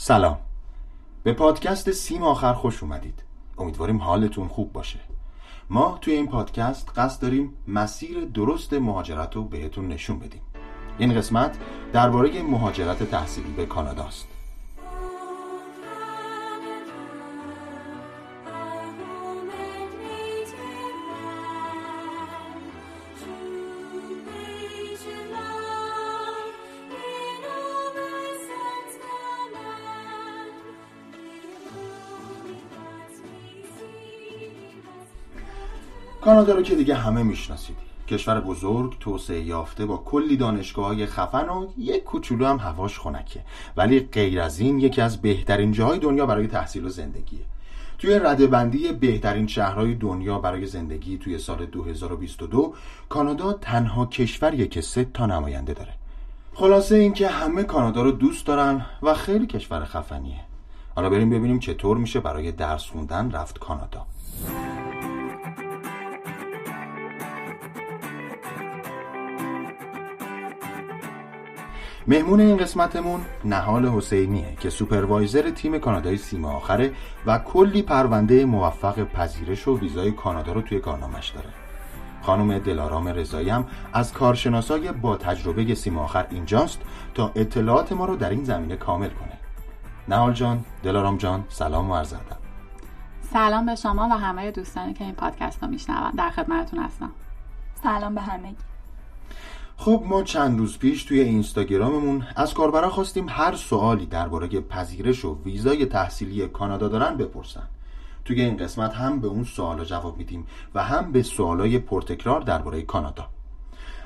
سلام. به پادکست سیم آخر خوش اومدید. امیدواریم حالتون خوب باشه. ما توی این پادکست قصد داریم مسیر درست مهاجرت رو بهتون نشون بدیم. این قسمت درباره مهاجرت تحصیلی به کاناداست کانادا رو که دیگه همه می‌شناسید. کشور بزرگ توسعه یافته با کلی دانشگاه های خفن و یک کوچولو هم هواش خنکه. ولی غیر از این یکی از بهترین جاهای دنیا برای تحصیل و زندگیه. توی رده بندی بهترین شهرهای دنیا برای زندگی توی سال 2022 کانادا تنها کشوریه که سه تا نماینده داره. خلاصه اینکه همه کانادا رو دوست دارن و خیلی کشور خفنیه. حالا بریم ببینیم چطور میشه برای درس خوندن رفت کانادا. مهمون این قسمتمون نهال حسینیه که سوپروایزر تیم کانادای سیما آخره و کلی پرونده موفق پذیرش و ویزای کانادا رو توی کارنامش داره. خانم دلارام رضایی هم از کارشناسای با تجربه سیما آخر اینجاست تا اطلاعات ما رو در این زمینه کامل کنه. نهال جان دلارام جان سلام و عرض سلام به شما و همه دوستانی که این پادکست رو میشنون. در خدمتتون هستم. سلام به همگی. خب ما چند روز پیش توی اینستاگراممون از کاربرا خواستیم هر سوالی درباره پذیرش و ویزای تحصیلی کانادا دارن بپرسن توی این قسمت هم به اون سوالا جواب میدیم و هم به سوالای پرتکرار درباره کانادا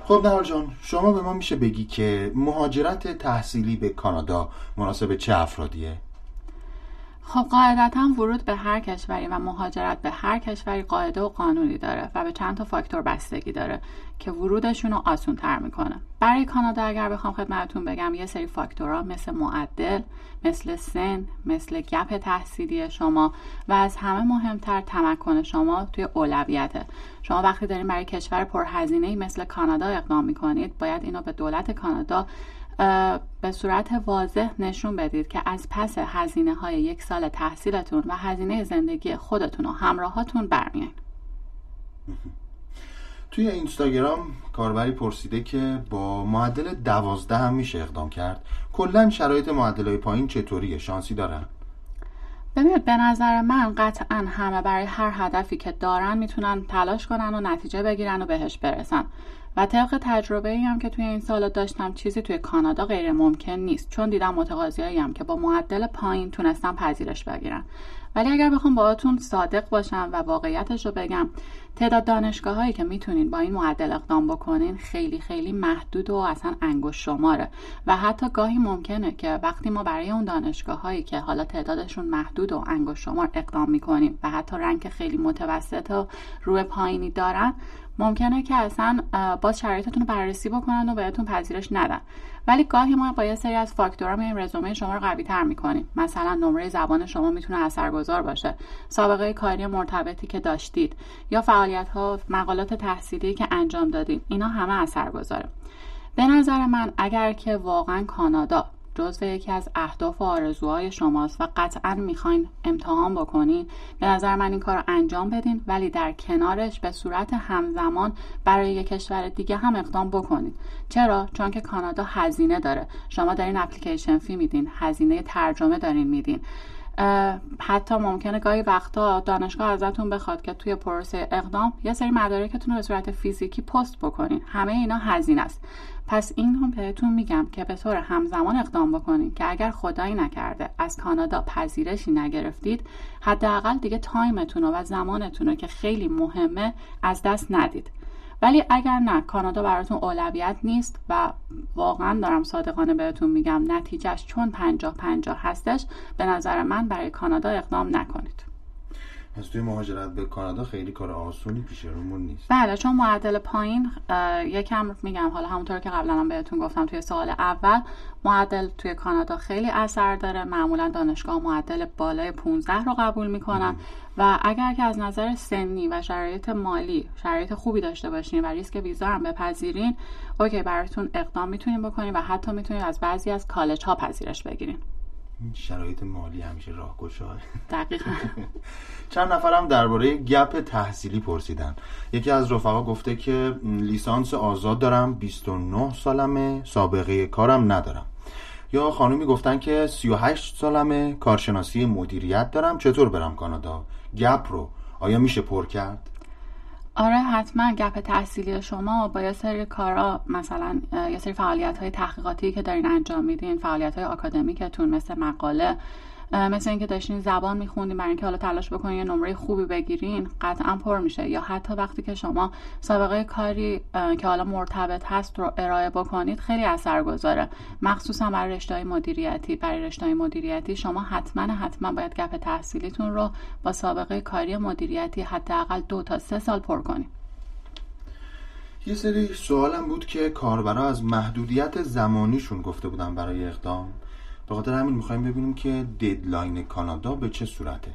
خب نهار جان شما به ما میشه بگی که مهاجرت تحصیلی به کانادا مناسب چه افرادیه؟ خب قاعدتا ورود به هر کشوری و مهاجرت به هر کشوری قاعده و قانونی داره و به چند تا فاکتور بستگی داره که ورودشون رو آسون تر می‌کنه. برای کانادا اگر بخوام خدمتتون بگم یه سری فاکتورها مثل معدل مثل سن مثل گپ تحصیلی شما و از همه مهمتر تمکن شما توی اولویته. شما وقتی دارین برای کشور پرهزینه مثل کانادا اقدام می‌کنید باید اینو به دولت کانادا به صورت واضح نشون بدید که از پس هزینه های یک سال تحصیلتون و هزینه زندگی خودتون و همراهاتون برمیان توی اینستاگرام کاربری پرسیده که با معدل دوازده هم میشه اقدام کرد. کلا شرایط معدل های پایین چطوریه شانسی دارن؟ ببینید به نظر من قطعا همه برای هر هدفی که دارن می‌تونن تلاش کنن و نتیجه بگیرن و بهش برسن. و طبق تجربه ای هم که توی این سالا داشتم چیزی توی کانادا غیر ممکن نیست. چون دیدم متقاضی هم که با معدل پایین تونستم پذیرش بگیرن. ولی اگر بخوام باهاتون صادق باشم و واقعیتش رو بگم تعداد دانشگاه هایی که می‌تونین با این معدل اقدام بکنین خیلی خیلی محدود و اصلا انگشت شماره. و حتی گاهی ممکنه که وقتی ما برای اون دانشگاه هایی که حالا تعدادشون محدود و انگشت شمار اقدام می‌کنیم و حتی رنگ خیلی متوسط و روی پایینی دارن ممکنه که اصلا باز شرایطتون رو بررسی بکنن و بهتون پذیرش ندن. ولی گاهی ما با یه سری از فاکتورها میایم رزومه شما رو قوی تر می‌کنیم. مثلا نمره زبان شما می‌تونه اثرگذار باشه. سابقه کاری مرتبطی که داشتید یا فعالیت ها مقالات تحصیلی که انجام دادید اینا همه اثرگذاره. به نظر من اگر که واقعا کانادا جزو یکی از اهداف و آرزوهای شماست و قطعا می‌خواین امتحان بکنین. به نظر من این کار رو انجام بدین ولی در کنارش به صورت همزمان برای یک کشور دیگه هم اقدام بکنین. چرا؟ چون که کانادا هزینه داره. شما دارین اپلیکیشن فی میدین هزینه ترجمه دارین میدین. حتی ممکنه گاهی وقتا دانشگاه ازتون بخواد که توی پروسه اقدام یه سری مدارکتون رو به صورت فیزیکی پست بکنین. همه اینا هزینه است. پس این هم بهتون میگم که به طور همزمان اقدام بکنید که اگر خدایی نکرده از کانادا پذیرشی نگرفتید حداقل دیگه تایمتون و زمانتون رو که خیلی مهمه از دست ندید. ولی اگر نه کانادا براتون اولویت نیست و واقعا دارم صادقانه بهتون میگم نتیجهش چون پنجاه پنجاه هستش به نظر من برای کانادا اقدام نکنید. پس توی مهاجرت به کانادا خیلی کار آسونی پیش رومون نیست. بله چون معدل پایین یکم میگم حالا همونطور که قبلا هم بهتون گفتم توی سال اول معدل توی کانادا خیلی اثر داره. معمولا دانشگاه معدل بالای 15 رو قبول می‌کنن. و اگر که از نظر سنی و شرایط مالی شرایط خوبی داشته باشین و ریسک ویزا هم بپذیرین اوکی براتون اقدام می‌تونین بکنین و حتی می‌تونین از بعضی از کالج ها پذیرش بگیرین. شرایط مالی همیشه راهگشاه دقیقا. چند نفرم درباره گپ تحصیلی پرسیدن. یکی از رفقا گفته که لیسانس آزاد دارم 29 سالمه سابقه کارم ندارم. یا خانومی گفتن که 38 سالمه کارشناسی مدیریت دارم چطور برم کانادا؟ گپ رو آیا میشه پر کرد؟ آره حتما گپ تحصیلی شما با یه سری کارا مثلا یه سری فعالیت های تحقیقاتی که دارین انجام میدین فعالیت های آکادمیکتون مثل مقاله مثل اینکه داشتین زبان میخوندین برای اینکه حالا تلاش بکنین یه نمره خوبی بگیرین قطعا پر میشه. یا حتی وقتی که شما سابقه کاری که حالا مرتبط هست رو ارائه بکنید خیلی اثر گذاره. مخصوصا برای رشته مدیریتی. برای رشته مدیریتی شما حتما حتما باید گپ تحصیلیتون رو با سابقه کاری مدیریتی حداقل دو تا سه سال پر کنید یه سری سوالم بود که کاربرا از محدودیت زمانیشون گفته بودن برای اقدام. به خاطر همین می‌خوایم ببینیم که ددلاین کانادا به چه صورته.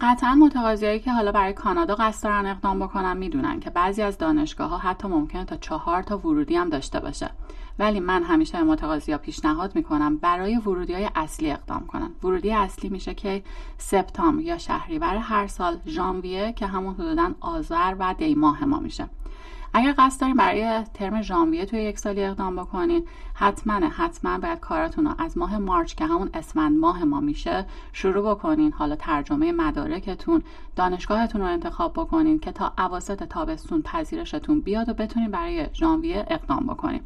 قطعا متقاضیایی که حالا برای کانادا قصد دارن اقدام بکنن می‌دونن که بعضی از دانشگاه ها حتی ممکنه تا چهار تا ورودی هم داشته باشه. ولی من همیشه به متقاضی پیشنهاد می‌کنم برای ورودی های اصلی اقدام کنن. ورودی اصلی میشه که سپتامبر یا شهریور هر سال ژانویه که همون حدودا آذر و دی ماه ما میشه. اگر قصد دارین برای ترم ژانویه توی یک سالی اقدام بکنین حتما حتما باید کاراتون رو از ماه مارچ که همون اسفند ماه ما میشه شروع بکنین. حالا ترجمه مدارکتون دانشگاهتون رو انتخاب بکنین که تا اواسط تابستون پذیرشتون بیاد و بتونین برای ژانویه اقدام بکنین.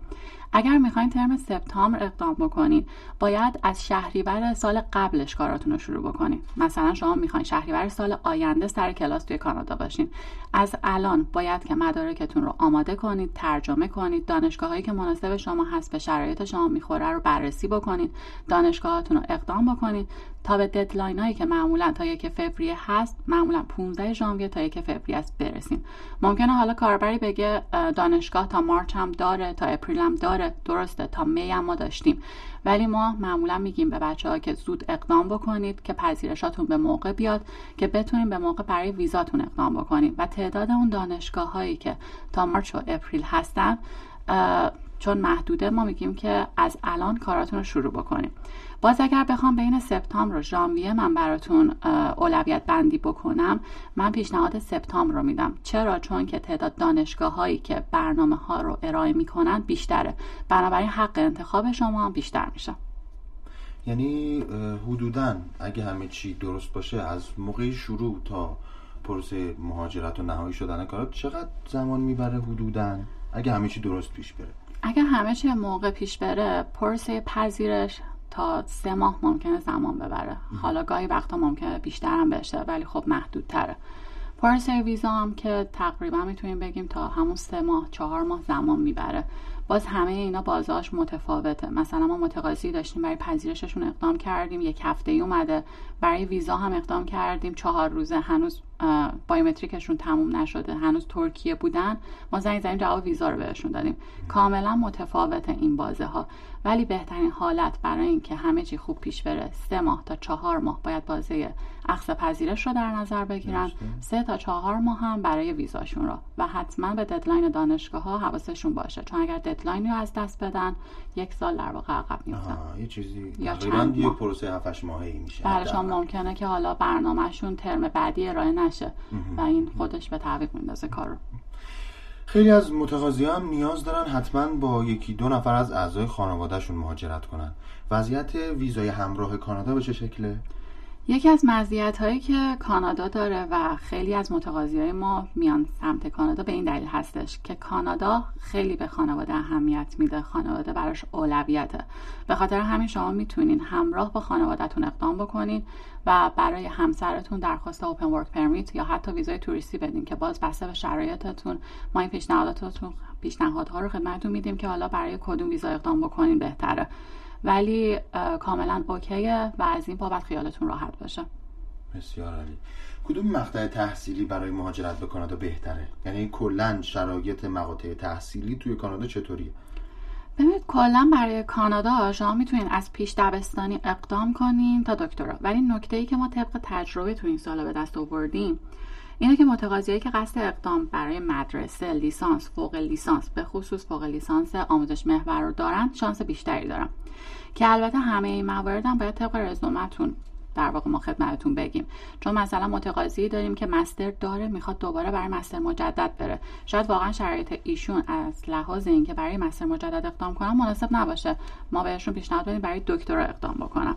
اگر می‌خواین ترم سپتامبر اقدام بکنین باید از شهریور سال قبلش کاراتون رو شروع بکنین. مثلا شما می‌خواین شهریور سال آینده سر کلاس توی کانادا باشین. از الان باید که مدارکتون رو آماده کنید ترجمه کنید دانشگاه هایی که مناسب شما هست به شرایط شما می‌خوره رو بررسی بکنید دانشگاهاتون رو اقدام بکنید. تا به ددلاین هایی که معمولا تا یک فوریه هست معمولا 15 ژانویه تا یک فوریه است برسیم. ممکنه حالا کاربری بگه دانشگاه تا مارچ هم داره تا اپریل هم داره. درسته تا می هم ما داشتیم. ولی ما معمولا میگیم به بچه ها که زود اقدام بکنید که پذیرشاتون به موقع بیاد که بتونیم به موقع برای ویزاتون اقدام بکنید و تعداد اون دانشگاه هایی که تا مارچ و اپریل هستن چون محدوده ما میگیم که از الان کاراتون رو شروع بکنیم. باز اگر بخوام بین سپتامبر و ژانویه من براتون اولویت بندی بکنم من پیشنهاد سپتامبر رو میدم. چرا؟ چون که تعداد دانشگاه هایی که برنامه ها رو ارائه می‌کنن بیشتره. بنابراین حق انتخاب شما هم بیشتر میشه. یعنی حدودا اگه همه چی درست باشه از موقع شروع تا پروسه مهاجرت و نهایی شدن کارات چقدر زمان می‌بره حدودا؟ اگه همه چی درست پیش بره. اگر همه چی موقع پیش بره پروسه پذیرش تا سه ماه ممکنه زمان ببره. حالا گاهی وقتا ممکنه بیشتر هم بشه ولی خب محدودتره. پروسه ویزا هم که تقریبا می‌تونیم بگیم تا همون سه ماه چهار ماه زمان می‌بره. باز همه اینا بازه‌هاش متفاوته. مثلا ما متقاضی داشتیم برای پذیرششون اقدام کردیم یک هفته ای اومده. برای ویزا هم اقدام کردیم چهار روزه. هنوز biometric شون تموم نشده. هنوز ترکیه بودن. ما زنگ زدیم جواب ویزا رو بهشون دادیم. کاملا متفاوت این بازه ها ولی بهترین حالت برای اینکه همه چی خوب پیش بره سه ماه تا چهار ماه باید بازه عقص پذیرش رو در نظر بگیرن. سه تا چهار ماه هم برای ویزاشون رو. و حتما به deadline دانشگاه ها حواسشون باشه. چون اگر deadline رو از دست بدن یک سال در واقع عقب میفتن یه چیزی. یا چند یه پروسه 7 ماهه میشه. برای ممکنه که حالا برنامهشون ترم بعدی ارائه نشه. و این خودش به تعویق میندازه کار رو خیلی از متقاضی هم نیاز دارن حتما با یکی دو نفر از اعضای خانوادهشون مهاجرت کنن وضعیت ویزای همراه کانادا به چه شکله؟ یکی از مزیت هایی که کانادا داره و خیلی از متقاضی های ما میان سمت کانادا به این دلیل هستش که کانادا خیلی به خانواده اهمیت میده. خانواده براش اولویته. به خاطر همین شما می‌تونین همراه با خانوادهتون اقدام بکنین و برای همسرتون درخواست اوپن ورک پرمیت یا حتی ویزای توریستی بدین که باز بسته به شرایطتون. ما این پیشنهاداتتون پیشنهادها رو خدمتتون میدیم که حالا برای کدوم ویزا اقدام بکنین بهتره. ولی کاملا اوکیه و از این بابت خیالتون راحت باشه. بسیار عالی. کدوم مقطع تحصیلی برای مهاجرت به کانادا بهتره؟ یعنی کلا شرایط مقاطع تحصیلی توی کانادا چطوریه؟ ببینید کلا برای کانادا شما می‌تونین از پیش دبستانی اقدام کنین تا دکترا. ولی نکته ای که ما طبق تجربه تو این سالا به دست آوردیم اینه که متقاضیایی که قصد اقدام برای مدرسه لیسانس فوق لیسانس به خصوص فوق لیسانس آموزش محور رو دارن شانس بیشتری دارن که البته همه این موارد هم باید طبق رزومتون در واقع ما خدمتتون بگیم. چون مثلا متقاضی داریم که مستر داره می‌خواد دوباره برای مستر مجدد بره. شاید واقعا شرایط ایشون از لحاظ اینکه برای مستر مجدد اقدام کنم مناسب نباشه. ما بهشون پیشنهاد بدیم برای دکترا اقدام بکنم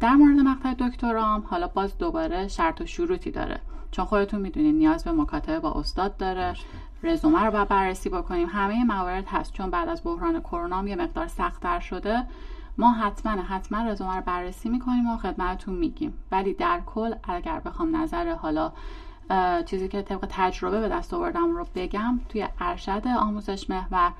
در مورد مقطع دکترام حالا باز دوباره شرط و شروطی داره. چون خودتون می‌دونید نیاز به مکاتبه با استاد داره. رزومه رو باید بررسی بکنیم. همه موارد هست. چون بعد از بحران کرونا یه مقدار سختتر شده. ما حتما حتما رزومه رو بررسی می‌کنیم و خدمتتون میگیم. ولی در کل اگر بخوام نظر حالا چیزی که طبق تجربه به دست آوردم رو بگم توی ارشد آموزش محور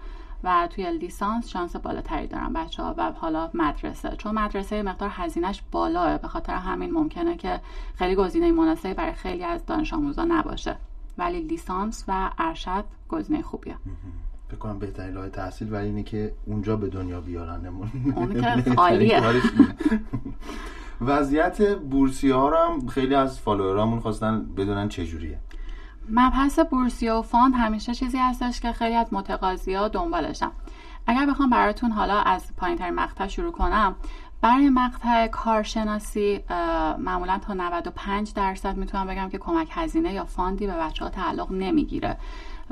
و توی لیسانس شانس بالاتری دارن بچه ها و حالا مدرسه. چون مدرسه مقدار هزینهش بالاه به خاطر همین ممکنه که خیلی گزینه مناسبی برای خیلی از دانش آموزا نباشه. ولی لیسانس و ارشد گزینه خوبیه. فکر کنم بهترین راه تحصیل ولی اینه که اونجا به دنیا بیارنمون اون که خالیه. وضعیت بورسی ها رو هم خیلی از follower امون خواستن بدونن چجوریه مبحث بورسیه و fund همیشه چیزی هستش که خیلی از متقاضی ها دنبالشم اگر بخوام براتون حالا از پایین ترین مقطع شروع کنم برای مقطع کارشناسی معمولا تا 95 درصد می‌تونم بگم که کمک هزینه یا fund ی به بچه ها تعلق نمی‌گیره.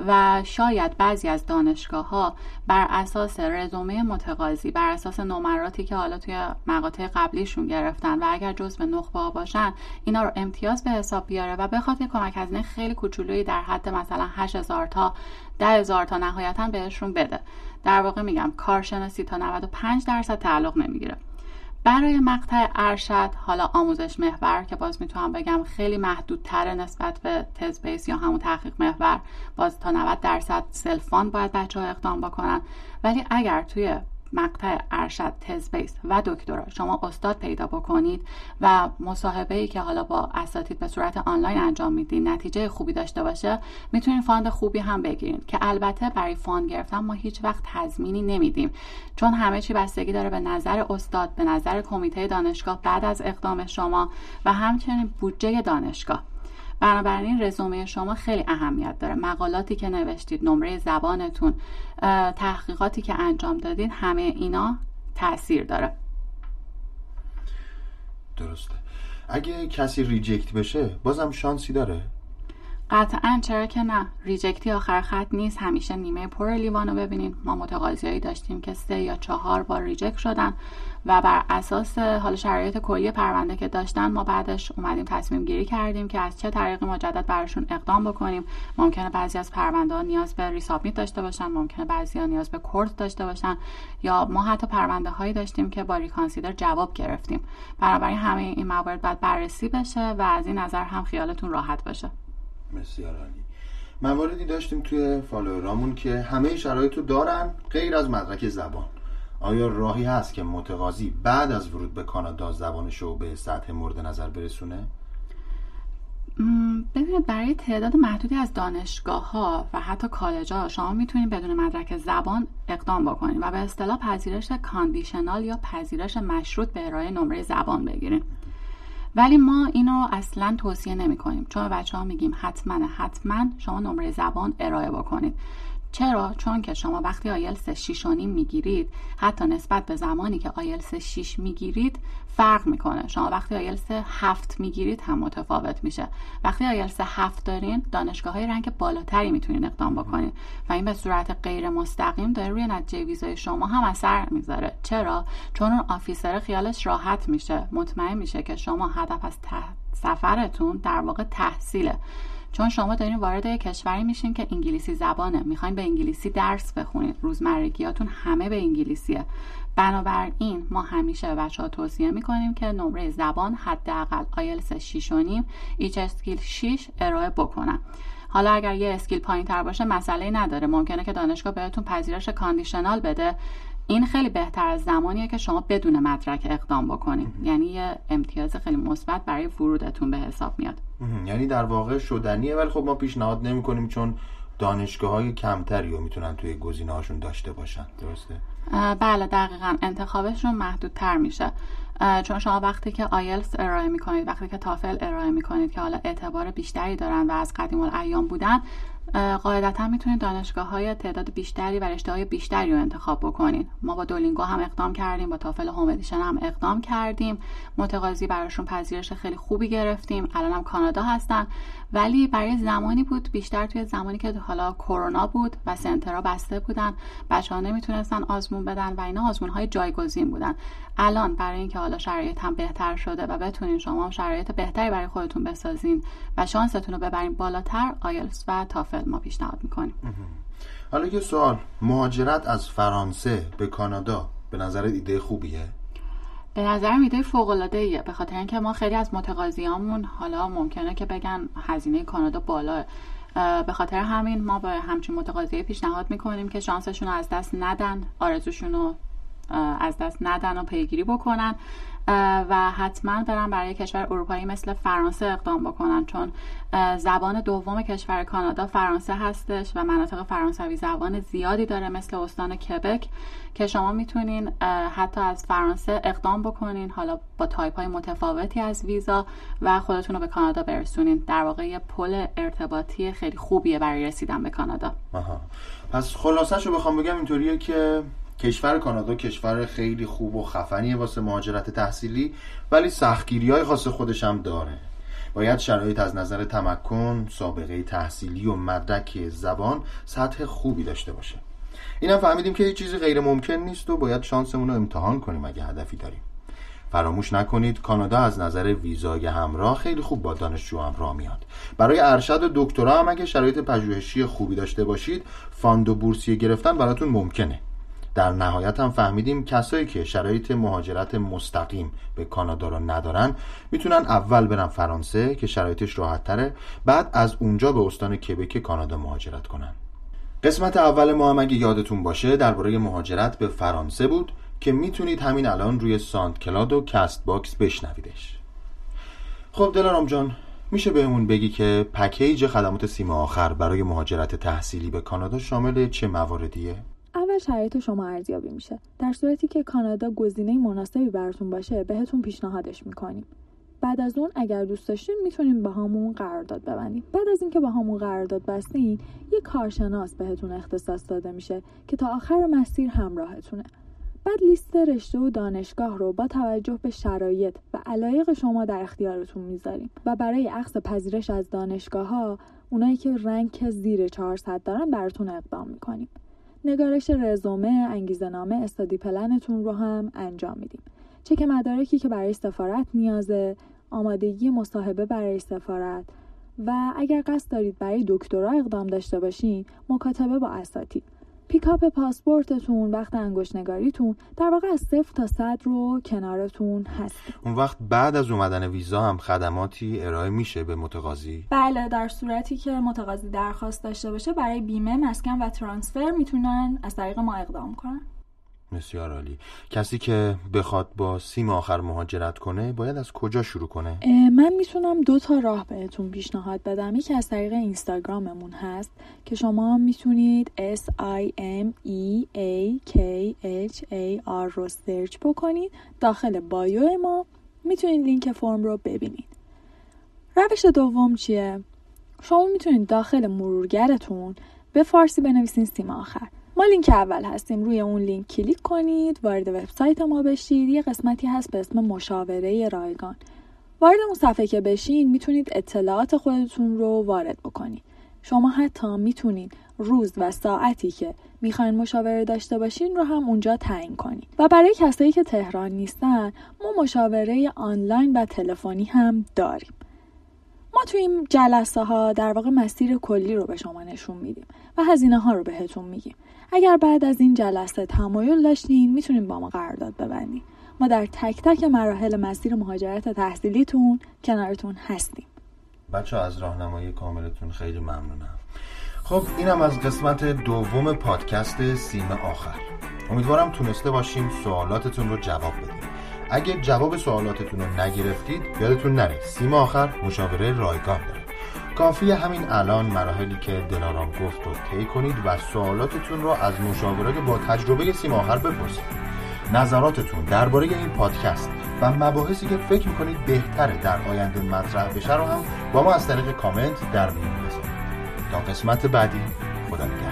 و شاید بعضی از دانشگاه ها بر اساس رزومه متقاضی بر اساس نمراتی که حالا توی مقاطع قبلیشون گرفتن و اگر جزء نخبه باشن اینا رو امتیاز به حساب بیاره و بخاطر کمک هزینه خیلی کوچولویی در حد مثلا 8000 تا 10000 تا نهایتا بهشون بده. در واقع میگم کارشناسی تا 95 درصد تعلق نمی‌گیره. برای مقطع ارشد حالا آموزش محور که باز می‌تونم بگم خیلی محدودتره نسبت به تز بیس یا همون تحقیق محور باز تا 90 درصد سلفان باید بچه ها اقدام بکنن. ولی اگر توی مقطع ارشد تز بیس و دکترا. شما استاد پیدا بکنید و مصاحبه ای که حالا با اساتید به صورت آنلاین انجام میدین نتیجه خوبی داشته باشه می‌تونید fund خوبی هم بگیرید که البته برای fund گرفتن ما هیچ وقت تضمینی نمیدیم. چون همه چی بستگی داره به نظر استاد به نظر کمیته دانشگاه بعد از اقدام شما و همچنین بودجه دانشگاه. بنابراین رزومه شما خیلی اهمیت داره. مقالاتی که نوشتید نمره زبانتون تحقیقاتی که انجام دادید همه اینا تاثیر داره. درسته. اگه کسی reject بشه بازم شانسی داره. قطعا چرا که نه. reject ی آخر خط نیست. همیشه نیمه پر لیوانو ببینید ما متقاضیایی داشتیم که سه یا چهار بار reject شدن و بر اساس حال شرایط کلی پرونده که داشتن ما بعدش اومدیم تصمیم گیری کردیم که از چه طریقی مجدد براشون اقدام بکنیم. ممکنه بعضی از پرونده ها نیاز به resubmit داشته باشن. ممکنه بعضی ها نیاز به court داشته باشن. یا ما حتی پرونده هایی داشتیم که با ریکانسیدر جواب گرفتیم. بنابراین همه این موارد باید بررسی بشه و از این نظر هم خیالتون راحت باشه. بسیار عالی. مواردی داشتیم توی فالوورامون که همه شرایط رو دارن غیر از مدرک زبان. آیا راهی هست که متقاضی بعد از ورود به کانادا زبانش رو به سطح مورد نظر برسونه؟ ببینید برای تعداد محدودی از دانشگاه ها و حتی کالج ها شما می‌تونید بدون مدرک زبان اقدام بکنید و به اصطلاح پذیرش کاندیشنال یا پذیرش مشروط به ارائه نمره زبان بگیرید. ولی ما اینو اصلا توصیه نمی کنیم چون بچه ها میگیم حتما حتما شما نمره زبان ارائه بکنید. چرا؟ چون که شما وقتی آیلس 6 می‌گیرید حتی نسبت به زمانی که آیلس 6 می‌گیرید فرق می‌کنه. شما وقتی آیلس 7 می‌گیرید هم متفاوت میشه. وقتی آیلس 7 دارین دانشگاه های رنگ بالاتری می‌تونین اقدام بکنید و این به صورت غیر مستقیم داره روی نتیجه ویزای شما هم اثر می‌ذاره. چرا؟ چون اون officer خیالش راحت میشه. مطمئن میشه که شما هدف از سفرتون در واقع تحصیله. چون شما دارین وارد کشوری میشین که انگلیسی زبانه. می‌خواین به انگلیسی درس بخونید روزمرگیاتون همه به انگلیسیه. بنابراین ما همیشه به بچه ها توصیه می‌کنیم که نمره زبان حداقل آیلس 6 و نیم each skill 6 ارائه بکنن. حالا اگر یه skill پایین تر باشه مسئله نداره. ممکنه که دانشگاه بهتون پذیرش conditional بده. این خیلی بهتر از زمانیه که شما بدون مدرک اقدام بکنید. یعنی یه امتیاز خیلی مثبت برای ورودتون به حساب میاد. یعنی در واقع شدنیه ولی خب ما پیشنهاد نمی کنیم چون دانشگاه های کمتری رو می‌تونن توی گزینه هاشون داشته باشن. درسته؟ بله دقیقا. انتخابشون محدودتر میشه. چون شما وقتی که آیلس ارائه می‌کنید وقتی که تافل ارائه می‌کنید که حالا اعتبار بیشتری دارن و از قدیم الایام بودن قاعدتا می‌تونید دانشگاه های تعداد بیشتری و رشته های بیشتری رو انتخاب بکنید. ما با دولینگو هم اقدام کردیم با تافل هوم هم اقدام کردیم. متقاضی براشون پذیرش خیلی خوبی گرفتیم. الان هم کانادا هستن. ولی برای زمانی بود بیشتر توی زمانی که حالا کرونا بود و سنترها بسته بودن بچه ها نمی‌تونستن آزمون بدن و اینا آزمون های جایگزین بودن. الان برای اینکه حالا شرایط هم بهتر شده و بتونین شما شرایط بهتری برای خودتون بسازین و شانستون رو ببرین بالاتر آیلس و تافل ما پیشنهاد می‌کنیم. حالا یه سوال. مهاجرت از فرانسه به کانادا به نظر ایده خوبیه؟ به نظرم ایده فوق العاده ایه. به خاطر اینکه ما خیلی از متقاضیامون حالا ممکنه که بگن هزینه کانادا بالاه به خاطر همین ما به همچین متقاضی پیشنهاد می‌کنیم که شانسشون رو از دست ندن آرزوشون رو از دست ندن و پیگیری بکنن و حتما برن برای کشور اروپایی مثل فرانسه اقدام بکنن چون زبان دوم کشور کانادا فرانسه هستش و مناطق فرانسوی زبان زیادی داره مثل استان کبک که شما می‌تونین حتی از فرانسه اقدام بکنین حالا با تایپ های متفاوتی از ویزا و خودتون رو به کانادا برسونین در واقع یه پل ارتباطی خیلی خوبیه برای رسیدن به کانادا آها. پس خلاصش رو بخوام بگم اینطوریه که کشور کانادا کشور خیلی خوب و خفنیه واسه مهاجرت تحصیلی ولی سختگیری های خاص خودش هم داره. باید شرایط از نظر تمکن، سابقه تحصیلی و مدرک زبان سطح خوبی داشته باشه. اینم فهمیدیم که هیچ چیزی غیر ممکن نیست و باید شانسمون رو امتحان کنیم اگه هدفی داریم. فراموش نکنید کانادا از نظر ویزای همراه خیلی خوب با دانشجو همراه میاد. برای ارشد و دکترا هم اگه شرایط پژوهشی خوبی داشته باشید fund و بورسیه گرفتن براتون ممکنه. در نهایت هم فهمیدیم کسایی که شرایط مهاجرت مستقیم به کانادا رو ندارن می‌تونن اول برن فرانسه که شرایطش راحت تره بعد از اونجا به استان کبک کانادا مهاجرت کنن قسمت اول ما هم اگه یادتون باشه درباره مهاجرت به فرانسه بود که می‌تونید همین الان روی SoundCloud و Castbox بشنویدش خب دلارام جان میشه بهمون بگی که پکیج خدمات سیما آخر برای مهاجرت تحصیلی به کانادا شامل چه مواردیه؟ شرایط شما ارزیابی میشه. در صورتی که کانادا گزینه مناسبی براتون باشه بهتون پیشنهادش می‌کنیم. بعد از اون اگر دوست داشتین می‌تونیم با همون قرارداد ببندیم بعد از اینکه با همون قرارداد بستین یه کارشناس بهتون اختصاص داده میشه که تا آخر مسیر همراهتونه. بعد لیست رشته و دانشگاه رو با توجه به شرایط و علایق شما در اختیارتون می‌ذاریم و برای اخذ پذیرش از دانشگاه ها اونایی که رنگ زیر 400 دارن براتون اقدام می‌کنیم. نگارش رزومه، انگیزه نامه، استادی پلنتون رو هم انجام میدیم. چک مدارکی که برای سفارت نیازه، آمادگی مصاحبه برای سفارت و اگر قصد دارید برای دکترا اقدام داشته باشین، مکاتبه با اساتید. پیکاپ پاسپورتتون وقت انگشت نگاریتون در واقع از صفر تا صد رو کنارتون هست. اون وقت بعد از اومدن ویزا هم خدماتی ارائه میشه به متقاضی؟ بله در صورتی که متقاضی درخواست داشته باشه برای بیمه مسکن و ترانسفر می‌تونن از طریق ما اقدام کنن. بسیار عالی. کسی که بخواد با سیم آخر مهاجرت کنه باید از کجا شروع کنه؟ من می‌تونم دو تا راه بهتون پیشنهاد بدم. یکی از طریق اینستاگراممون هست که شما می‌تونید S I M E A K H A R رو سرچ بکنید داخل بایو ما. می‌تونید لینک فرم رو ببینید. روش دوم چیه؟ شما می‌تونید داخل مرورگرتون به فارسی بنویسین سیم آخر. ما لینک اول هستیم. روی اون لینک کلیک کنید وارد وبسایت ما بشید. یه قسمتی هست به اسم مشاوره رایگان. وارد اون صفحه که بشین می‌تونید اطلاعات خودتون رو وارد بکنید. شما حتی می‌تونید روز و ساعتی که می‌خواین مشاوره داشته باشین رو هم اونجا تعیین کنید. و برای کسایی که تهران نیستن ما مشاوره آنلاین و تلفنی هم داریم. ما توی این جلسه ها در واقع مسیر کلی رو به شما نشون میدیم و هزینه ها رو بهتون میگیم. اگر بعد از این جلسه تمایل داشتین می‌تونیم با ما قرارداد ببندیم ما در تک تک مراحل مسیر مهاجرت تحصیلیتون کنارتون هستیم. بچه از راهنمایی کاملتون خیلی ممنونم. خب اینم از قسمت دوم پادکست سیم آخر. امیدوارم تونسته باشیم سوالاتتون رو جواب بدیم. اگه جواب سوالاتتون رو نگرفتید یادتون نره سیم آخر مشاوره رایگان داره. کافی همین الان مراحلی که دلارام گفت رو طی کنید و سوالاتتون رو از مشاورای با تجربه سیم آخر بپرسید. نظراتتون درباره این پادکست و مباحثی که فکر می‌کنید بهتره در آینده مطرح بشه رو هم با ما از طریق کامنت در میون بذارید. تا قسمت بعدی خدا نگهدار.